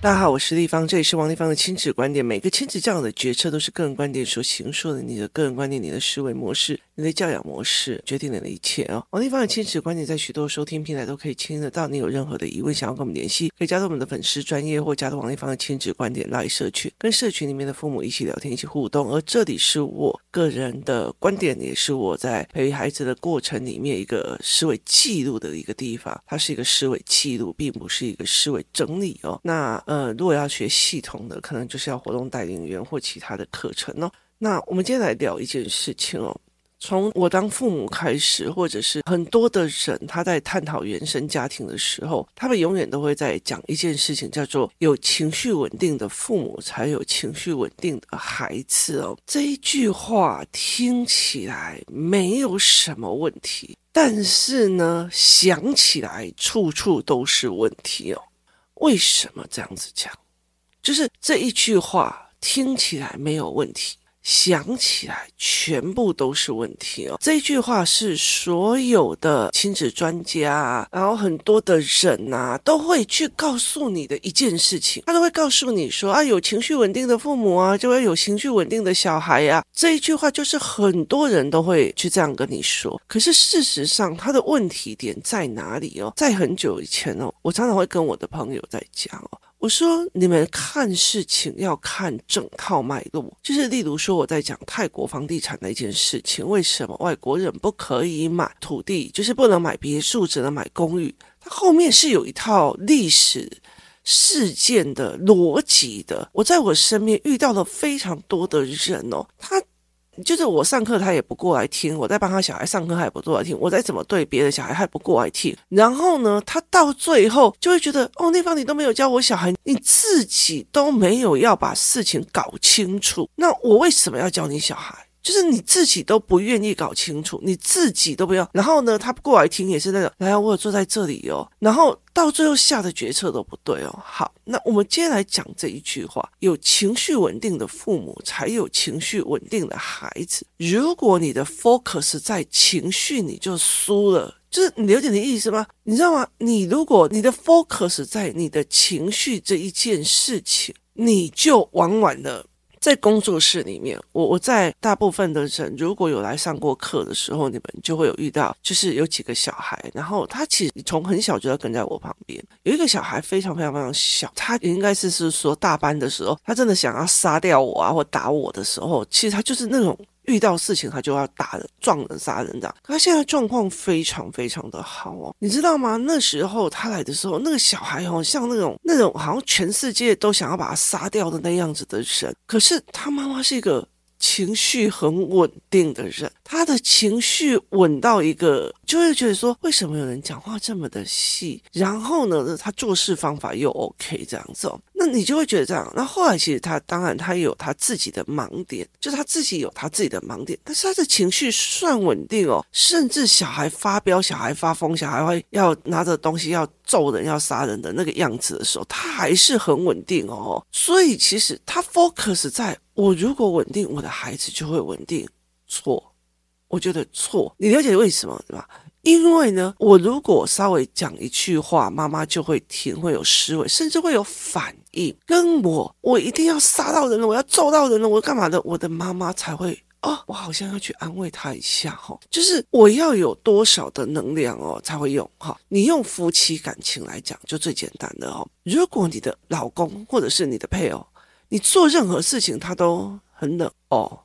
大家好，我是丽芳，这里是王丽芳的亲子观点。每个亲子教育的决策都是个人观点所形塑的，你的个人观点、你的思维模式、你的教养模式决定了的一切哦。王立芳的亲子观点在许多收听平台都可以听得到。你有任何的疑问，想要跟我们联系，可以加入我们的粉丝专业或加入王立芳的亲子观点 LINE 社群，跟社群里面的父母一起聊天、一起互动。而这里是我个人的观点，也是我在培育孩子的过程里面一个思维记录的一个地方。它是一个思维记录，并不是一个思维整理哦。那呃，如果要学系统的，可能就是要活动带领员或其他的课程哦。那我们今天来聊一件事情哦。从我当父母开始，或者是很多的人他在探讨原生家庭的时候，他们永远都会在讲一件事情，叫做有情绪稳定的父母才有情绪稳定的孩子哦。这一句话听起来没有什么问题，但是呢，想起来处处都是问题哦。为什么这样子讲？就是这一句话听起来没有问题，想起来全部都是问题哦。这句话是所有的亲子专家，然后很多的人呐，都会去告诉你的一件事情，他都会告诉你说啊，有情绪稳定的父母啊，就会有情绪稳定的小孩呀。这一句话就是很多人都会去这样跟你说。可是事实上，他的问题点在哪里哦？在很久以前哦，我常常会跟我的朋友在讲哦。我说，你们看事情要看整套脉络，就是例如说我在讲泰国房地产那件事情，为什么外国人不可以买土地，就是不能买别墅，只能买公寓？它后面是有一套历史事件的逻辑的。我在我身边遇到了非常多的人哦，他。就是我上课，他也不过来听；我在帮他小孩上课，他也不过来听；我在怎么对别的小孩，他也不过来听。然后呢，他到最后就会觉得，哦，那方你都没有教我小孩，你自己都没有要把事情搞清楚，那我为什么要教你小孩？就是你自己都不愿意搞清楚，你自己都不要。然后呢，他过来听也是那种，来，我有坐在这里哦。然后到最后下的决策都不对哦。好，那我们接下来讲这一句话：有情绪稳定的父母，才有情绪稳定的孩子。如果你的 focus 在情绪，你就输了。就是你了解你的意思吗？你知道吗？你如果你的 focus 在你的情绪这一件事情，你就往往了。在工作室里面，我我在大部分的人如果有来上过课的时候，你们就会有遇到，就是有几个小孩，然后他其实从很小就要跟在我旁边。有一个小孩非常非常非常小，他应该是是说大班的时候，他真的想要杀掉我啊或打我的时候，其实他就是那种。遇到事情他就要打人、撞人、杀人这样。可他现在状况非常非常的好哦，你知道吗？那时候他来的时候，那个小孩哦，像那种那种好像全世界都想要把他杀掉的那样子的人。可是他妈妈是一个。情绪很稳定的人，他的情绪稳到一个，就会觉得说，为什么有人讲话这么的细？然后呢，他做事方法又 OK 这样子哦，那你就会觉得这样。那后来其实他当然他有他自己的盲点，就他自己有他自己的盲点，但是他的情绪算稳定哦，甚至小孩发飙、小孩发疯、小孩会要拿着东西要揍人、要杀人的那个样子的时候，他还是很稳定哦。所以其实他 focus 在。我如果稳定，我的孩子就会稳定。错，我觉得错。你了解为什么对吧？因为呢，我如果稍微讲一句话，妈妈就会听，会有思维，甚至会有反应。跟我，我一定要杀到人了，我要揍到人了，我干嘛的？我的妈妈才会哦，我好像要去安慰他一下哈。就是我要有多少的能量哦，才会用哈。你用夫妻感情来讲，就最简单的哦。如果你的老公或者是你的配偶，你做任何事情，他都很冷哦，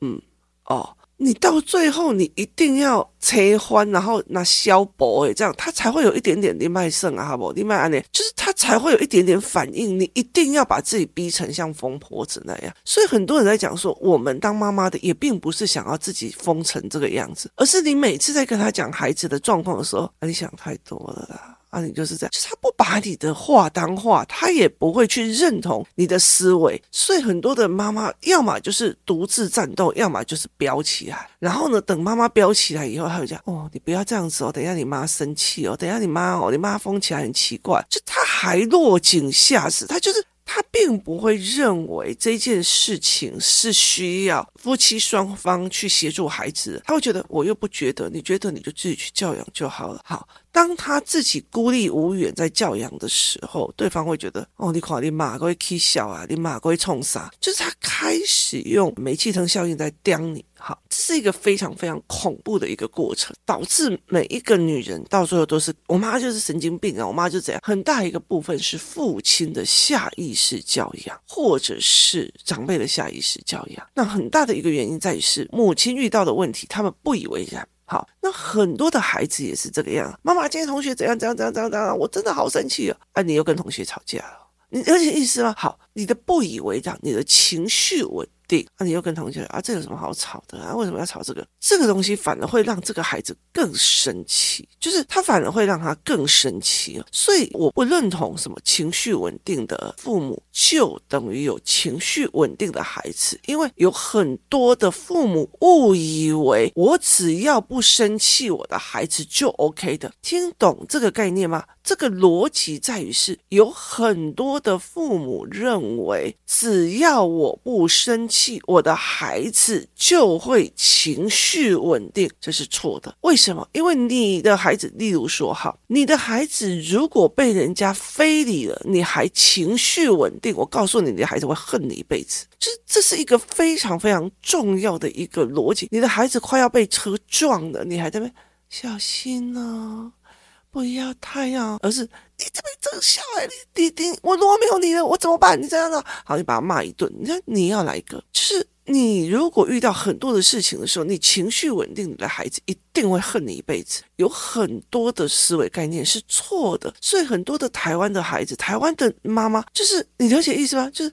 嗯哦，你到最后你一定要切欢，然后拿消薄诶，这样他才会有一点点的卖肾啊，好不？你卖安呢，就是他才会有一点点反应。你一定要把自己逼成像疯婆子那样。所以很多人在讲说，我们当妈妈的也并不是想要自己疯成这个样子，而是你每次在跟他讲孩子的状况的时候，你想太多了啦。啊，你就是这样，就是他不把你的话当话，他也不会去认同你的思维，所以很多的妈妈要么就是独自战斗，要么就是飙起来，然后呢，等妈妈飙起来以后，他就讲哦，你不要这样子哦，等一下你妈生气哦，等一下你妈哦，你妈疯起来很奇怪，就他还落井下石，他就是。他并不会认为这件事情是需要夫妻双方去协助孩子，他会觉得我又不觉得，你觉得你就自己去教养就好了。好，当他自己孤立无援在教养的时候，对方会觉得哦，你夸你妈会起笑啊，你妈会冲啥？就是他开始用煤气灯效应在刁你。好，这是一个非常非常恐怖的一个过程，导致每一个女人到最后都是我妈就是神经病啊，我妈就这样。很大一个部分是父亲的下意识教养，或者是长辈的下意识教养。那很大的一个原因在于是母亲遇到的问题，他们不以为然。好，那很多的孩子也是这个样。妈妈，今天同学怎样怎样怎样怎样怎样，我真的好生气哦！啊，你又跟同学吵架了，你而且意思吗？好，你的不以为然，你的情绪稳定，啊，你又跟同学啊，这有什么好吵的啊？为什么要吵这个？这个东西反而会让这个孩子更生气，就是他反而会让他更生气。所以我不认同什么情绪稳定的父母就等于有情绪稳定的孩子，因为有很多的父母误以为我只要不生气，我的孩子就 OK 的。听懂这个概念吗？这个逻辑在于是有很多的父母认为，只要我不生气，我的孩子就会情绪稳定，这是错的。为什么？因为你的孩子，例如说，哈，你的孩子如果被人家非礼了，你还情绪稳定。我告诉你，你的孩子会恨你一辈子。这这是一个非常非常重要的一个逻辑。你的孩子快要被车撞了，你还在那小心呢、不要太阳，而是你这边真笑哎，你你你，我如果没有你了，我怎么办？你这样的，好，你把他骂一顿。你看你要来一个，就是你如果遇到很多的事情的时候，你情绪稳定，你的孩子一定会恨你一辈子。有很多的思维概念是错的，所以很多的台湾的孩子，台湾的妈妈，就是你了解意思吗？就是。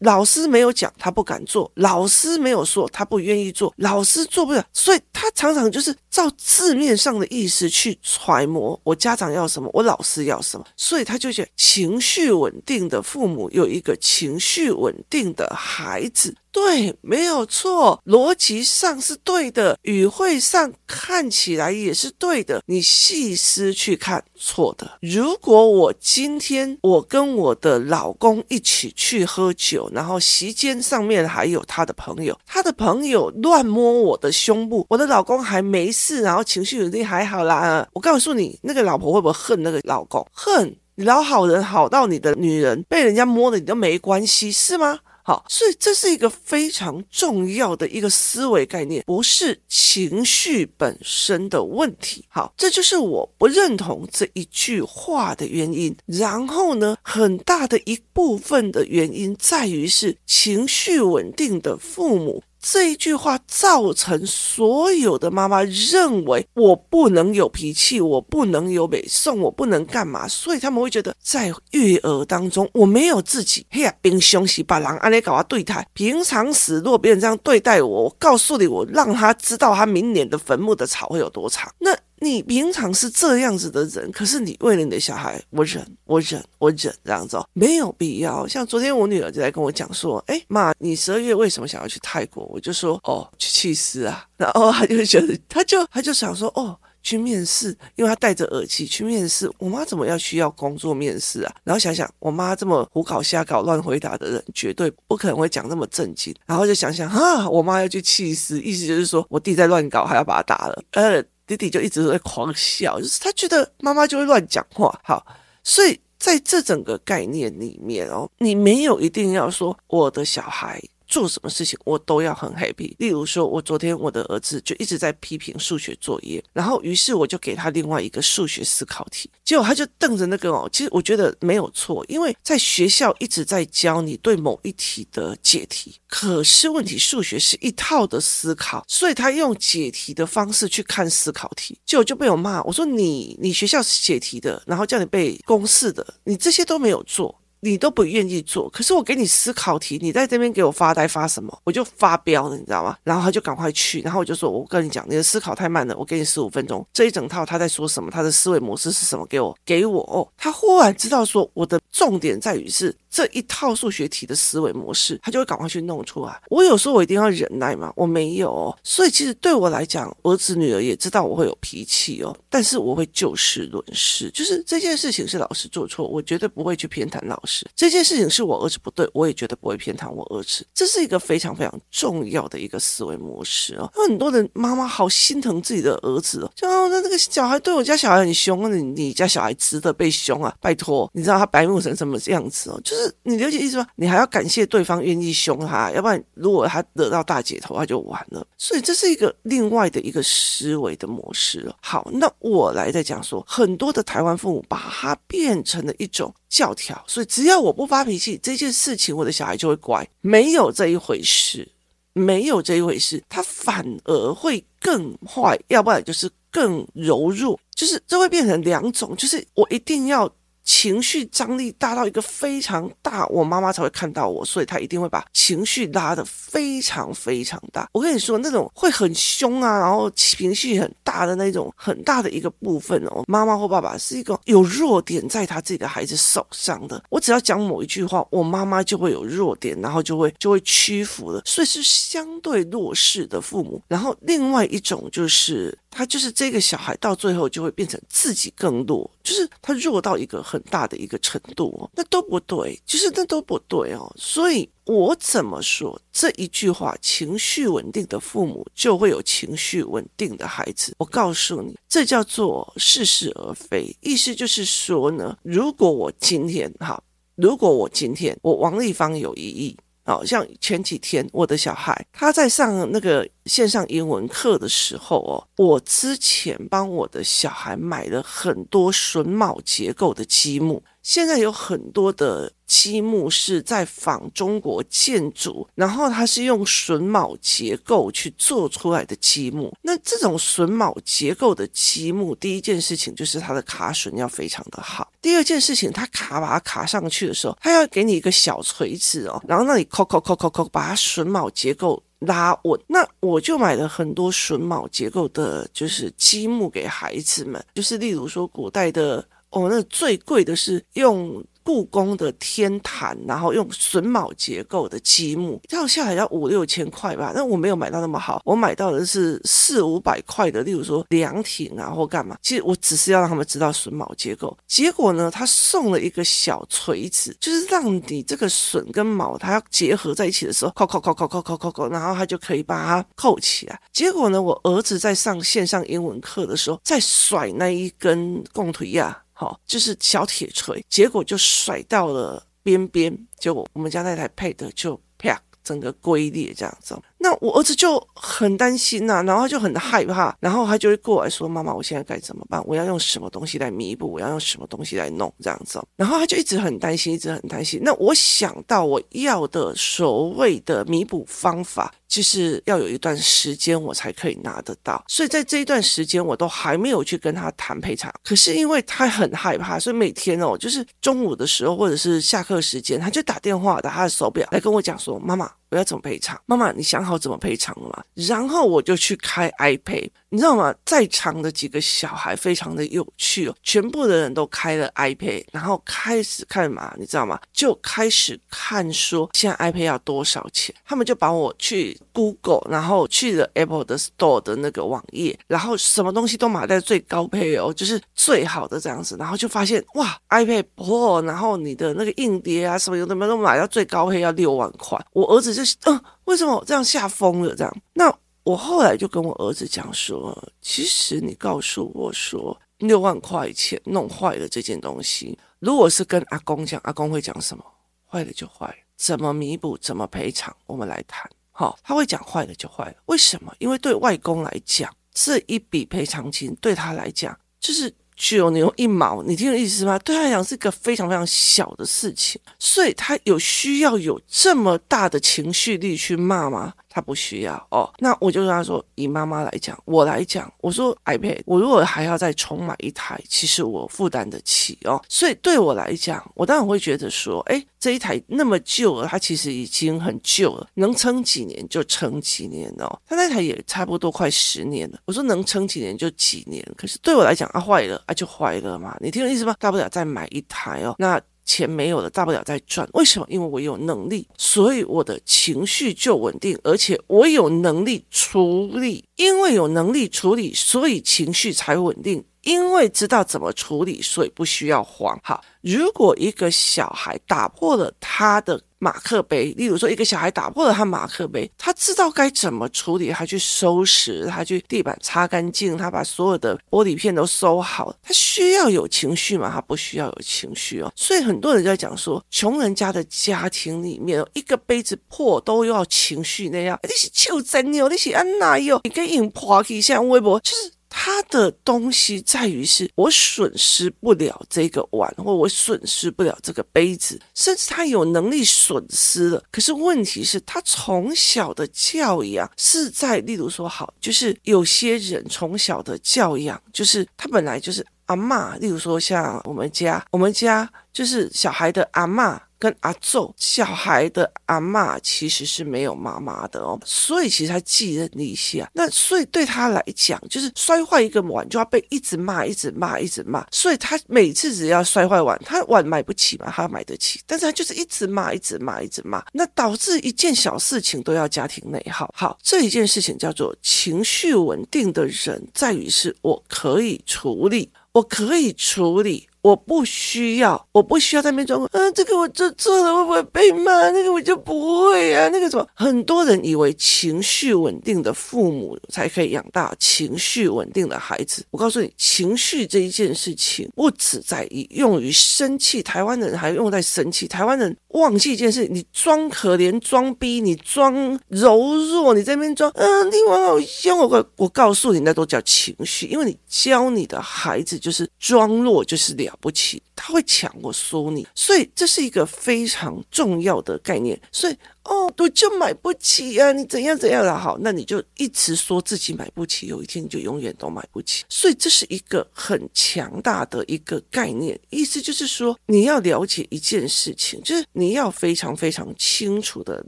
老师没有讲，他不敢做；老师没有说，他不愿意做；老师做不了，所以他常常就是照字面上的意思去揣摩我家长要什么，我老师要什么，所以他就觉得情绪稳定的父母有一个情绪稳定的孩子。对，没有错，逻辑上是对的，语汇上看起来也是对的。你细思去看，错的。如果我今天我跟我的老公一起去喝酒，然后席间上面还有他的朋友，他的朋友乱摸我的胸部，我的老公还没事，然后情绪稳定还好啦。我告诉你，那个老婆会不会恨那个老公？恨，老好人好到你的女人被人家摸了，你都没关系，是吗？好，所以这是一个非常重要的一个思维概念，不是情绪本身的问题。好，这就是我不认同这一句话的原因。然后呢，很大的一部分的原因在于是情绪稳定的父母。这一句话造成所有的妈妈认为我不能有脾气，我不能有美送，我不能干嘛，所以他们会觉得在育儿当中我没有自己。嘿呀，冰凶喜把狼按呢搞他对待，平常时如果别人这样对待我，我告诉你，我让他知道他明年的坟墓的草会有多长。那。你平常是这样子的人，可是你为了你的小孩，我忍，我忍，我忍，这样子哦，没有必要。像昨天我女儿就在跟我讲说，哎妈，你十二月为什么想要去泰国？我就说，哦，去气死啊。然后她就觉得，她就她就想说，哦，去面试，因为他戴着耳机去面试。我妈怎么要需要工作面试啊？然后想想，我妈这么胡搞瞎搞乱回答的人，绝对不可能会讲那么正经。然后就想想，啊，我妈要去气死，意思就是说我弟在乱搞，还要把他打了，呃。弟弟就一直在狂笑，就是他觉得妈妈就会乱讲话。好，所以在这整个概念里面哦，你没有一定要说我的小孩。做什么事情我都要很 happy。例如说，我昨天我的儿子就一直在批评数学作业，然后于是我就给他另外一个数学思考题，结果他就瞪着那个哦。其实我觉得没有错，因为在学校一直在教你对某一题的解题，可是问题数学是一套的思考，所以他用解题的方式去看思考题，结果就被我骂。我说你你学校是解题的，然后叫你背公式的，你这些都没有做。你都不愿意做，可是我给你思考题，你在这边给我发呆发什么？我就发飙了，你知道吗？然后他就赶快去，然后我就说：“我跟你讲，你的思考太慢了，我给你十五分钟，这一整套他在说什么，他的思维模式是什么？给我，给我哦。”他忽然知道说，我的重点在于是这一套数学题的思维模式，他就会赶快去弄出来。我有说我一定要忍耐吗？我没有。所以其实对我来讲，儿子女儿也知道我会有脾气哦，但是我会就事论事，就是这件事情是老师做错，我绝对不会去偏袒老师。这件事情是我儿子不对，我也绝对不会偏袒我儿子。这是一个非常非常重要的一个思维模式哦。有很多的妈妈好心疼自己的儿子哦，就那那个小孩对我家小孩很凶，你你家小孩值得被凶啊？拜托，你知道他白目成什么样子哦？就是你了解意思吗？你还要感谢对方愿意凶他，要不然如果他惹到大姐头，他就完了。所以这是一个另外的一个思维的模式了。好，那我来再讲说，很多的台湾父母把它变成了一种教条，所以只要我不发脾气，这件事情我的小孩就会乖，没有这一回事，没有这一回事，他反而会更坏，要不然就是更柔弱，就是这会变成两种，就是我一定要。情绪张力大到一个非常大，我妈妈才会看到我，所以她一定会把情绪拉得非常非常大。我跟你说，那种会很凶啊，然后情绪很大的那种很大的一个部分哦，妈妈或爸爸是一个有弱点在他自己的孩子手上的。我只要讲某一句话，我妈妈就会有弱点，然后就会就会屈服了，所以是相对弱势的父母。然后另外一种就是。他就是这个小孩，到最后就会变成自己更弱，就是他弱到一个很大的一个程度哦，那都不对，就是那都不对哦。所以我怎么说这一句话？情绪稳定的父母就会有情绪稳定的孩子。我告诉你，这叫做似是而非。意思就是说呢，如果我今天哈，如果我今天我王丽芳有一亿。好像前几天我的小孩他在上那个线上英文课的时候哦，我之前帮我的小孩买了很多榫卯结构的积木。现在有很多的积木是在仿中国建筑，然后它是用榫卯结构去做出来的积木。那这种榫卯结构的积木，第一件事情就是它的卡榫要非常的好。第二件事情，它卡把它卡上去的时候，它要给你一个小锤子哦，然后那里扣扣扣扣扣，把它榫卯结构拉稳。那我就买了很多榫卯结构的，就是积木给孩子们，就是例如说古代的。哦，那最贵的是用故宫的天坛，然后用榫卯结构的积木，要下来要五六千块吧。那我没有买到那么好，我买到的是四五百块的，例如说凉亭啊或干嘛。其实我只是要让他们知道榫卯结构。结果呢，他送了一个小锤子，就是让你这个榫跟卯它要结合在一起的时候，扣扣扣扣扣扣扣扣，然后他就可以把它扣起来。结果呢，我儿子在上线上英文课的时候，在甩那一根共腿呀。好，就是小铁锤，结果就甩到了边边，结果我们家那台 Pad 就啪，整个龟裂这样子。那我儿子就很担心呐、啊，然后他就很害怕，然后他就会过来说：“妈妈，我现在该怎么办？我要用什么东西来弥补？我要用什么东西来弄这样子？”然后他就一直很担心，一直很担心。那我想到我要的所谓的弥补方法。就是要有一段时间我才可以拿得到，所以在这一段时间我都还没有去跟他谈赔偿。可是因为他很害怕，所以每天哦，就是中午的时候或者是下课时间，他就打电话打他的手表来跟我讲说：“妈妈。”我要怎么赔偿？妈妈，你想好怎么赔偿了吗？然后我就去开 iPad，你知道吗？在场的几个小孩非常的有趣哦，全部的人都开了 iPad，然后开始看嘛，你知道吗？就开始看说现在 iPad 要多少钱？他们就把我去 Google，然后去了 Apple 的 Store 的那个网页，然后什么东西都买在最高配哦，就是最好的这样子，然后就发现哇，iPad Pro，然后你的那个硬碟啊什么有的没都买到最高配要六万块，我儿子。就嗯，为什么我这样吓疯了？这样，那我后来就跟我儿子讲说，其实你告诉我说六万块钱弄坏了这件东西，如果是跟阿公讲，阿公会讲什么？坏了就坏了，怎么弥补？怎么赔偿？我们来谈。好，他会讲坏了就坏了。为什么？因为对外公来讲，这一笔赔偿金对他来讲就是。九牛一毛，你听懂意思吗？对他来讲是一个非常非常小的事情，所以他有需要有这么大的情绪力去骂吗？他不需要哦，那我就跟他说，以妈妈来讲，我来讲，我说 iPad，我如果还要再重买一台，其实我负担得起哦。所以对我来讲，我当然会觉得说，哎，这一台那么旧了，它其实已经很旧了，能撑几年就撑几年哦。他那台也差不多快十年了，我说能撑几年就几年。可是对我来讲，啊坏了啊就坏了嘛，你听我意思吗？大不了再买一台哦。那。钱没有了，大不了再赚。为什么？因为我有能力，所以我的情绪就稳定，而且我有能力处理。因为有能力处理，所以情绪才稳定。因为知道怎么处理，所以不需要慌。好，如果一个小孩打破了他的马克杯，例如说一个小孩打破了他马克杯，他知道该怎么处理，他去收拾，他去地板擦干净，他把所有的玻璃片都收好。他需要有情绪吗？他不需要有情绪哦。所以很多人在讲说，穷人家的家庭里面，一个杯子破都要情绪那样，你是求真哟，你是安娜哟，你跟人破起像微博，就是。他的东西在于是我损失不了这个碗，或我损失不了这个杯子，甚至他有能力损失了。可是问题是，他从小的教养是在，例如说，好，就是有些人从小的教养，就是他本来就是阿嬷，例如说像我们家，我们家就是小孩的阿嬷。跟阿祖小孩的阿嬷其实是没有妈妈的哦，所以其实他寄人篱下。那所以对他来讲，就是摔坏一个碗就要被一直骂，一直骂，一直骂。所以他每次只要摔坏碗，他碗买不起嘛，他买得起，但是他就是一直骂，一直骂，一直骂。那导致一件小事情都要家庭内耗。好，这一件事情叫做情绪稳定的人，在于是我可以处理，我可以处理。我不需要，我不需要在那边装。嗯、啊，这个我做错了，会不会被骂？那个我就不会啊。那个什么，很多人以为情绪稳定的父母才可以养大情绪稳定的孩子。我告诉你，情绪这一件事情不止在于用于生气，台湾人还用在生气。台湾人忘记一件事，你装可怜、装逼、你装柔弱，你在那边装，嗯、啊，你我好凶。我我告诉你，那都叫情绪，因为你教你的孩子就是装弱，就是了。不起，他会抢我说你，所以这是一个非常重要的概念，所以。哦，我就买不起啊！你怎样怎样的好，那你就一直说自己买不起，有一天你就永远都买不起。所以这是一个很强大的一个概念，意思就是说你要了解一件事情，就是你要非常非常清楚的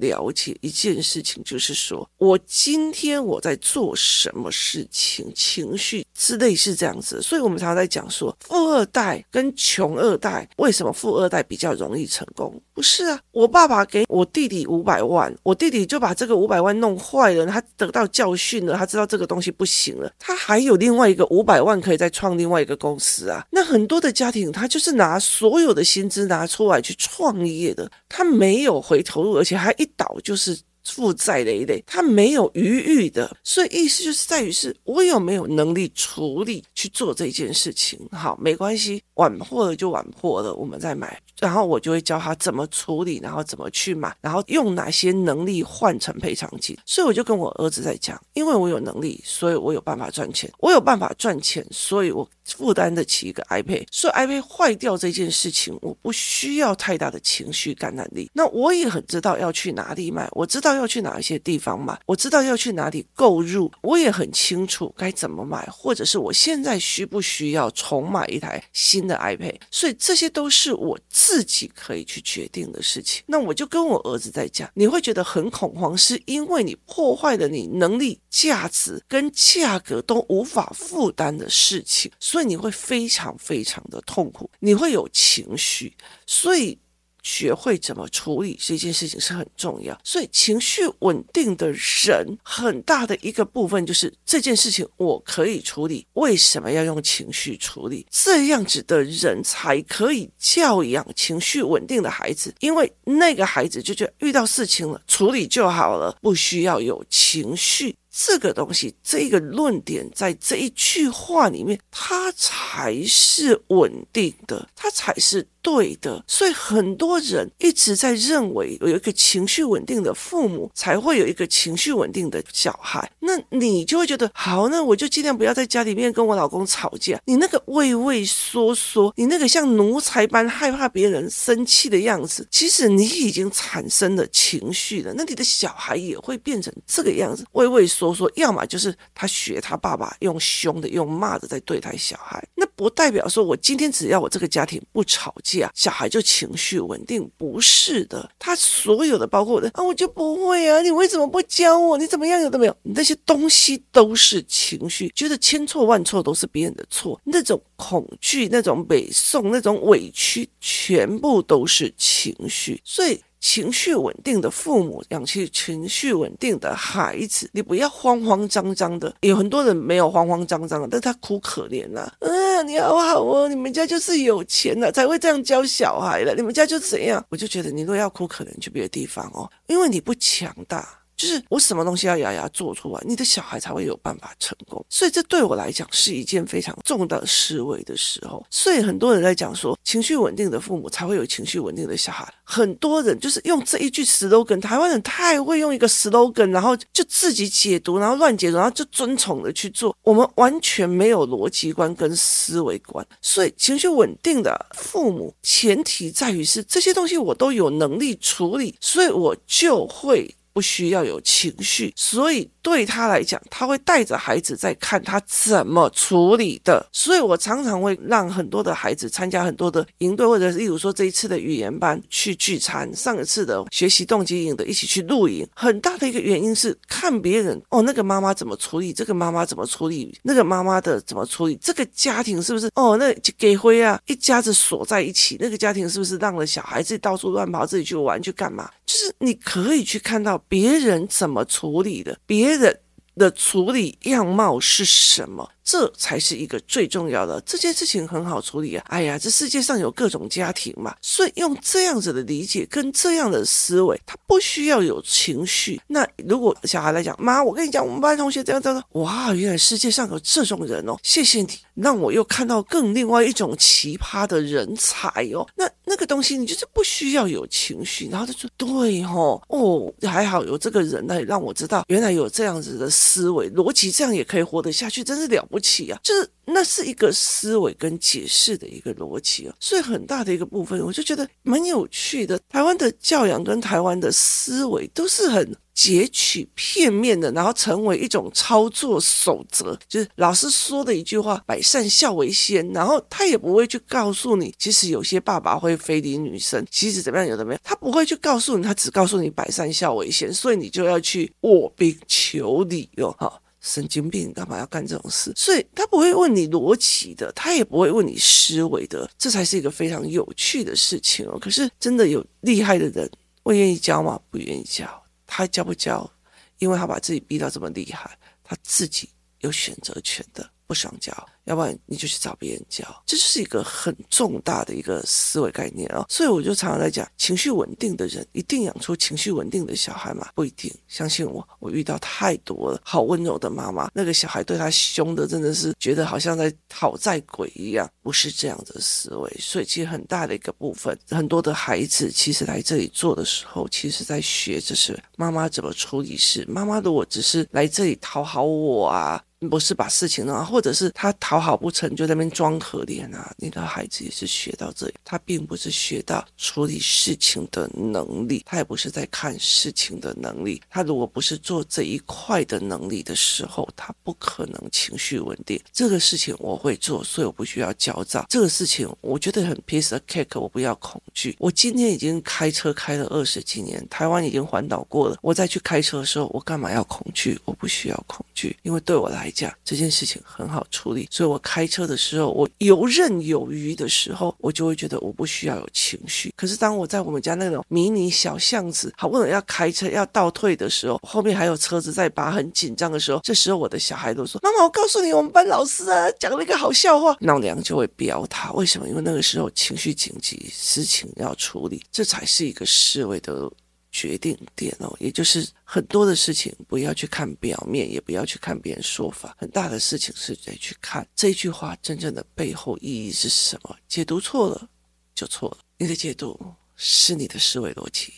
了解一件事情，就是说我今天我在做什么事情，情绪之类是这样子。所以我们常常在讲说，富二代跟穷二代，为什么富二代比较容易成功？不是啊，我爸爸给我弟弟五。百万，我弟弟就把这个五百万弄坏了，他得到教训了，他知道这个东西不行了，他还有另外一个五百万可以再创另外一个公司啊。那很多的家庭，他就是拿所有的薪资拿出来去创业的，他没有回头路，而且还一倒就是。负债累累，他没有余裕的，所以意思就是在于是我有没有能力处理去做这件事情。好，没关系，晚破了就晚破了，我们再买。然后我就会教他怎么处理，然后怎么去买，然后用哪些能力换成赔偿金。所以我就跟我儿子在讲，因为我有能力，所以我有办法赚钱，我有办法赚钱，所以我负担得起一个 iPad。所以 iPad 坏掉这件事情，我不需要太大的情绪感染力。那我也很知道要去哪里买，我知道。要去哪一些地方买？我知道要去哪里购入，我也很清楚该怎么买，或者是我现在需不需要重买一台新的 iPad？所以这些都是我自己可以去决定的事情。那我就跟我儿子在讲，你会觉得很恐慌，是因为你破坏了你能力、价值跟价格都无法负担的事情，所以你会非常非常的痛苦，你会有情绪，所以。学会怎么处理这件事情是很重要，所以情绪稳定的人很大的一个部分就是这件事情我可以处理。为什么要用情绪处理？这样子的人才可以教养情绪稳定的孩子，因为那个孩子就觉得遇到事情了，处理就好了，不需要有情绪。这个东西，这个论点，在这一句话里面，它才是稳定的，它才是对的。所以很多人一直在认为，有一个情绪稳定的父母，才会有一个情绪稳定的小孩。那你就会觉得，好，那我就尽量不要在家里面跟我老公吵架。你那个畏畏缩缩，你那个像奴才般害怕别人生气的样子，其实你已经产生了情绪了。那你的小孩也会变成这个样子，畏畏缩。缩，要么就是他学他爸爸用凶的、用骂的在对待小孩，那不代表说我今天只要我这个家庭不吵架，小孩就情绪稳定，不是的。他所有的包括的啊，我就不会啊，你为什么不教我？你怎么样？有都没有？你那些东西都是情绪，觉得千错万错都是别人的错，那种恐惧、那种北宋、那种委屈，全部都是情绪。所以。情绪稳定的父母养起情绪稳定的孩子，你不要慌慌张张的。有很多人没有慌慌张张的，但他哭可怜呐、嗯，你好好哦，你们家就是有钱了、才会这样教小孩了。你们家就怎样？我就觉得你如果要哭，可能去别的地方哦，因为你不强大。就是我什么东西要牙牙做出来，你的小孩才会有办法成功。所以这对我来讲是一件非常重大的思维的时候。所以很多人在讲说，情绪稳定的父母才会有情绪稳定的小孩。很多人就是用这一句 slogan，台湾人太会用一个 slogan，然后就自己解读，然后乱解读，然后就遵从的去做。我们完全没有逻辑观跟思维观。所以情绪稳定的父母，前提在于是这些东西我都有能力处理，所以我就会。不需要有情绪，所以对他来讲，他会带着孩子在看他怎么处理的。所以我常常会让很多的孩子参加很多的营队，或者是例如说这一次的语言班去聚餐，上一次的学习动机营的一起去露营。很大的一个原因是看别人哦，那个妈妈怎么处理，这个妈妈怎么处理，那个妈妈的怎么处理，这个家庭是不是哦，那给辉啊，一家子锁在一起，那个家庭是不是让了小孩子到处乱跑，自己去玩去干嘛？就是你可以去看到别人怎么处理的，别人的处理样貌是什么。这才是一个最重要的。这件事情很好处理啊！哎呀，这世界上有各种家庭嘛，所以用这样子的理解跟这样的思维，他不需要有情绪。那如果小孩来讲，妈，我跟你讲，我们班同学这样这样，哇，原来世界上有这种人哦！谢谢你，让我又看到更另外一种奇葩的人才哦。那那个东西，你就是不需要有情绪，然后他说对哦，哦，还好有这个人来让我知道，原来有这样子的思维逻辑，这样也可以活得下去，真是了不不起啊！就是那是一个思维跟解释的一个逻辑啊，所以很大的一个部分，我就觉得蛮有趣的。台湾的教养跟台湾的思维都是很截取片面的，然后成为一种操作守则，就是老师说的一句话“百善孝为先”，然后他也不会去告诉你，其实有些爸爸会非礼女生，其实怎么样，有的没有，他不会去告诉你，他只告诉你“百善孝为先”，所以你就要去卧冰求鲤哟，哈。神经病干嘛要干这种事？所以他不会问你逻辑的，他也不会问你思维的，这才是一个非常有趣的事情哦。可是真的有厉害的人会愿意教吗？不愿意教。他教不教？因为他把自己逼到这么厉害，他自己有选择权的，不想教。要不然你就去找别人教，这就是一个很重大的一个思维概念、哦。所以我就常常在讲，情绪稳定的人一定养出情绪稳定的小孩嘛？不一定，相信我，我遇到太多了。好温柔的妈妈，那个小孩对他凶的，真的是觉得好像在讨债鬼一样，不是这样的思维。所以其实很大的一个部分，很多的孩子其实来这里做的时候，其实在学着是妈妈怎么处理事。妈妈如果只是来这里讨好我啊。不是把事情弄好，或者是他讨好不成就在那边装可怜啊。你的孩子也是学到这里，他并不是学到处理事情的能力，他也不是在看事情的能力。他如果不是做这一块的能力的时候，他不可能情绪稳定。这个事情我会做，所以我不需要焦躁。这个事情我觉得很 piece of cake，我不要恐惧。我今天已经开车开了二十几年，台湾已经环岛过了。我再去开车的时候，我干嘛要恐惧？我不需要恐惧，因为对我来这件事情很好处理，所以我开车的时候，我游刃有余的时候，我就会觉得我不需要有情绪。可是当我在我们家那种迷你小巷子，好不容易要开车要倒退的时候，后面还有车子在拔，很紧张的时候，这时候我的小孩都说：“妈妈，我告诉你，我们班老师啊讲了一个好笑话。”老娘就会飙他，为什么？因为那个时候情绪紧急，事情要处理，这才是一个思维的。决定点哦，也就是很多的事情不要去看表面，也不要去看别人说法，很大的事情是在去看这句话真正的背后意义是什么。解读错了就错了，你的解读是你的思维逻辑。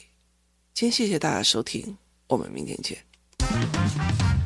今天谢谢大家收听，我们明天见。